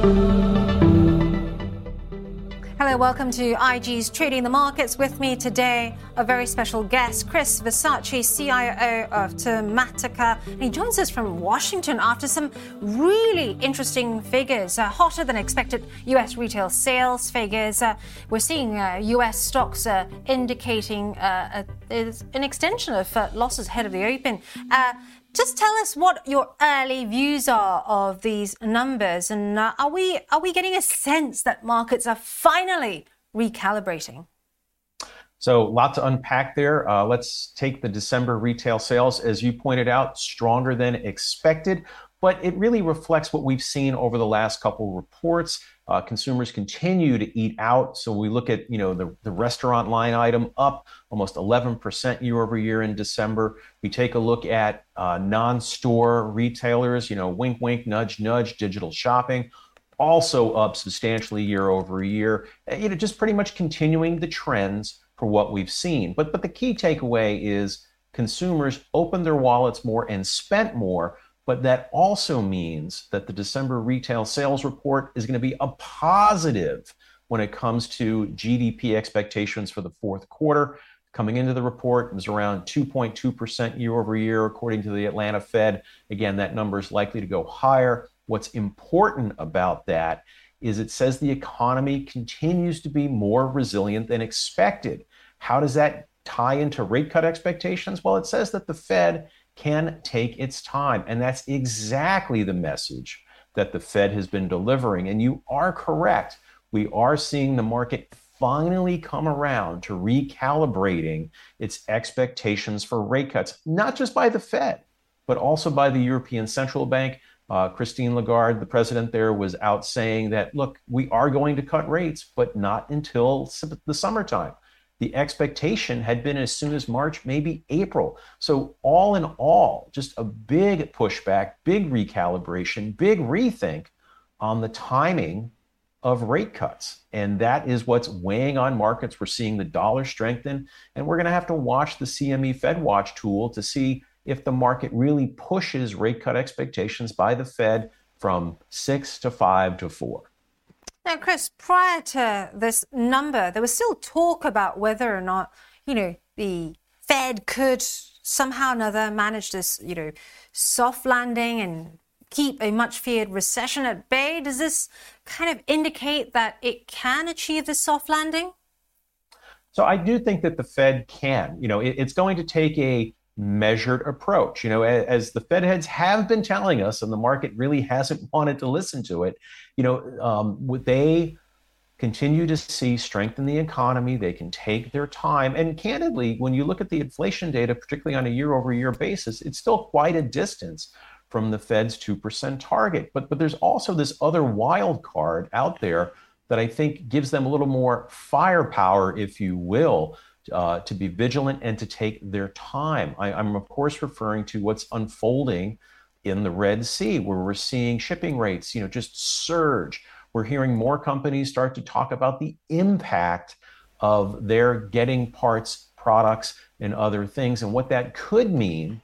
Hello, welcome to IG's Trading the Markets. With me today, a very special guest, Chris Versace, CIO of Tematica. And he joins us from Washington after some really interesting figures, uh, hotter than expected US retail sales figures. Uh, we're seeing uh, US stocks uh, indicating uh, a, an extension of uh, losses ahead of the open. Just tell us what your early views are of these numbers, and uh, are we are we getting a sense that markets are finally recalibrating? So, a lot to unpack there. Uh, let's take the December retail sales, as you pointed out, stronger than expected, but it really reflects what we've seen over the last couple reports. Uh, consumers continue to eat out. So we look at, you know, the, the restaurant line item up almost 11% year over year in December. We take a look at uh, non-store retailers, you know, wink, wink, nudge, nudge, digital shopping, also up substantially year over year. You know, just pretty much continuing the trends for what we've seen. But but the key takeaway is consumers opened their wallets more and spent more but that also means that the December retail sales report is going to be a positive when it comes to GDP expectations for the fourth quarter. Coming into the report, it was around 2.2% year over year, according to the Atlanta Fed. Again, that number is likely to go higher. What's important about that is it says the economy continues to be more resilient than expected. How does that tie into rate cut expectations? Well, it says that the Fed can take its time. And that's exactly the message that the Fed has been delivering. And you are correct. We are seeing the market finally come around to recalibrating its expectations for rate cuts, not just by the Fed, but also by the European Central Bank. Uh, Christine Lagarde, the president there, was out saying that, look, we are going to cut rates, but not until the summertime. The expectation had been as soon as March, maybe April. So, all in all, just a big pushback, big recalibration, big rethink on the timing of rate cuts. And that is what's weighing on markets. We're seeing the dollar strengthen, and we're going to have to watch the CME Fed Watch tool to see if the market really pushes rate cut expectations by the Fed from six to five to four. Now, Chris, prior to this number, there was still talk about whether or not, you know, the Fed could somehow or another manage this, you know, soft landing and keep a much feared recession at bay. Does this kind of indicate that it can achieve this soft landing? So I do think that the Fed can. You know, it, it's going to take a measured approach. You know, as the Fed heads have been telling us, and the market really hasn't wanted to listen to it, you know, um, they continue to see strength in the economy. They can take their time. And candidly, when you look at the inflation data, particularly on a year over year basis, it's still quite a distance from the Fed's 2% target. But, but there's also this other wild card out there that I think gives them a little more firepower, if you will, uh, to be vigilant and to take their time. I, I'm, of course, referring to what's unfolding in the Red Sea, where we're seeing shipping rates, you know, just surge. We're hearing more companies start to talk about the impact of their getting parts, products, and other things, and what that could mean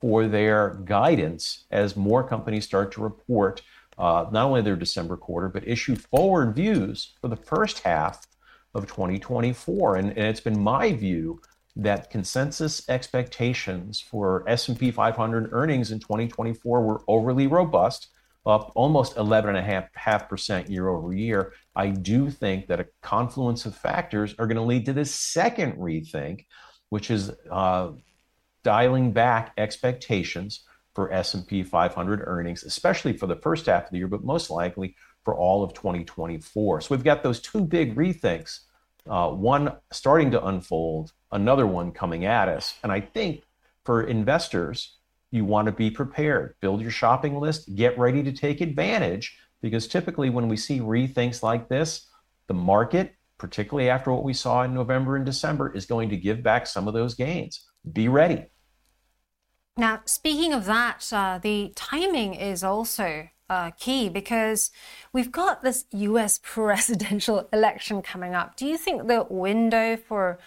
for their guidance as more companies start to report uh, not only their December quarter, but issue forward views for the first half of 2024. And, and it's been my view that consensus expectations for S&P 500 earnings in 2024 were overly robust, up almost 11.5% year over year. I do think that a confluence of factors are going to lead to this second rethink, which is uh, dialing back expectations for S&P 500 earnings, especially for the first half of the year, but most likely for all of 2024. So we've got those two big rethinks, uh, one starting to unfold, another one coming at us. And I think for investors, you want to be prepared. Build your shopping list, get ready to take advantage, because typically when we see rethinks like this, the market, particularly after what we saw in November and December, is going to give back some of those gains. Be ready. Now, speaking of that, uh, the timing is also uh, key because we've got this US presidential election coming up. Do you think the window for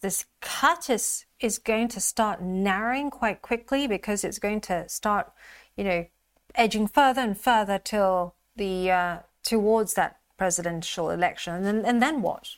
this cut is, is going to start narrowing quite quickly because it's going to start, you know, edging further and further till the uh, towards that presidential election? And and then what?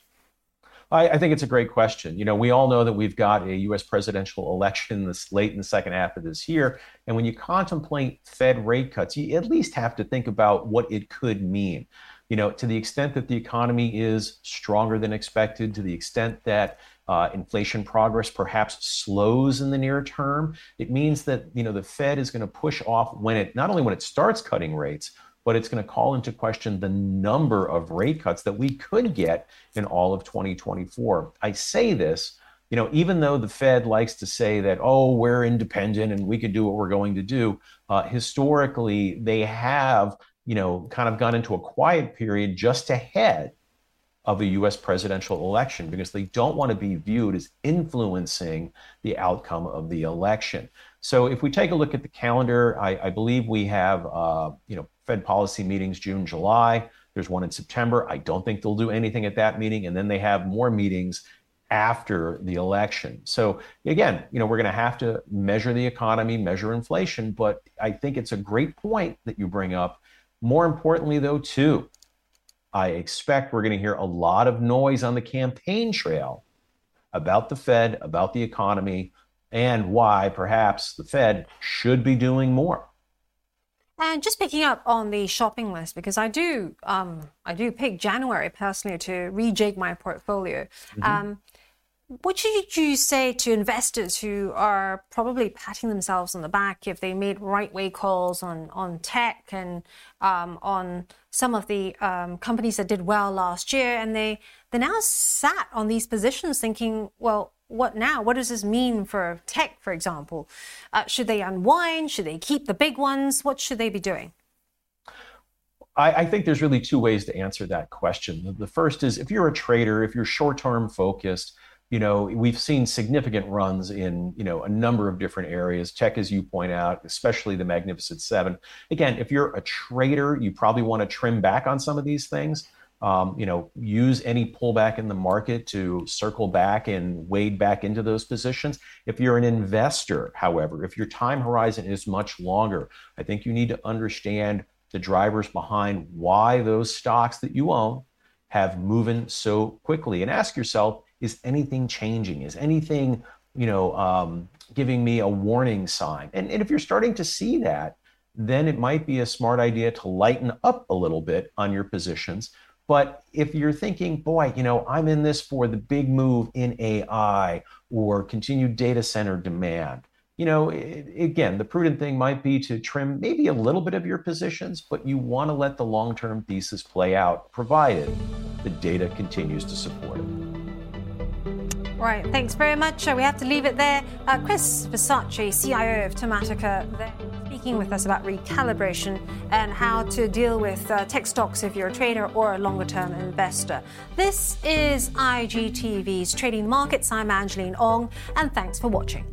I, I, think it's a great question. You know, we all know that we've got a U.S. presidential election this late in the second half of this year, and when you contemplate Fed rate cuts, you at least have to think about what it could mean. You know, to the extent that the economy is stronger than expected, to the extent that uh, inflation progress perhaps slows in the near term, it means that you know the Fed is going to push off when it not only when it starts cutting rates, but it's going to call into question the number of rate cuts that we could get in all of 2024. I say this, you know, even though the Fed likes to say that, oh, we're independent and we can do what we're going to do, uh, historically, they have, you know, kind of gone into a quiet period just ahead of a US presidential election because they don't want to be viewed as influencing the outcome of the election. So if we take a look at the calendar, I, I believe we have, uh, you know, Fed policy meetings June, July. There's one in September. I don't think they'll do anything at that meeting. And then they have more meetings after the election. So again, you know, we're going to have to measure the economy, measure inflation, but I think it's a great point that you bring up. More importantly though, too, I expect we're going to hear a lot of noise on the campaign trail about the Fed, about the economy, and why perhaps the Fed should be doing more. And just picking up on the shopping list, because I do, um, I do pick January personally to rejig my portfolio. Mm-hmm. Um, what should you say to investors who are probably patting themselves on the back if they made right way calls on, on tech and um, on some of the um, companies that did well last year, and they they now sat on these positions thinking, well, what now? What does this mean for tech, for example? Uh, should they unwind? Should they keep the big ones? What should they be doing? I, I, think there's really two ways to answer that question. The first is if you're a trader, if you're short-term focused, you know, we've seen significant runs in, you know, a number of different areas. Tech, as you point out, especially the Magnificent Seven. Again, if you're a trader, you probably want to trim back on some of these things um, you know, use any pullback in the market to circle back and wade back into those positions. If you're an investor, however, if your time horizon is much longer, I think you need to understand the drivers behind why those stocks that you own have moving so quickly and ask yourself, is anything changing? Is anything, you know, um, giving me a warning sign? And, and if you're starting to see that, then it might be a smart idea to lighten up a little bit on your positions but if you're thinking, boy, you know, I'm in this for the big move in AI or continued data center demand, you know, it, again, the prudent thing might be to trim maybe a little bit of your positions, but you want to let the long term thesis play out, provided the data continues to support it. Right, thanks very much. Uh, we have to leave it there. Uh, Chris Versace, CIO of Tematica, there speaking with us about recalibration and how to deal with uh, tech stocks if you're a trader or a longer term investor. This is IGTV's Trading Markets. I'm Angeline Ong, and thanks for watching.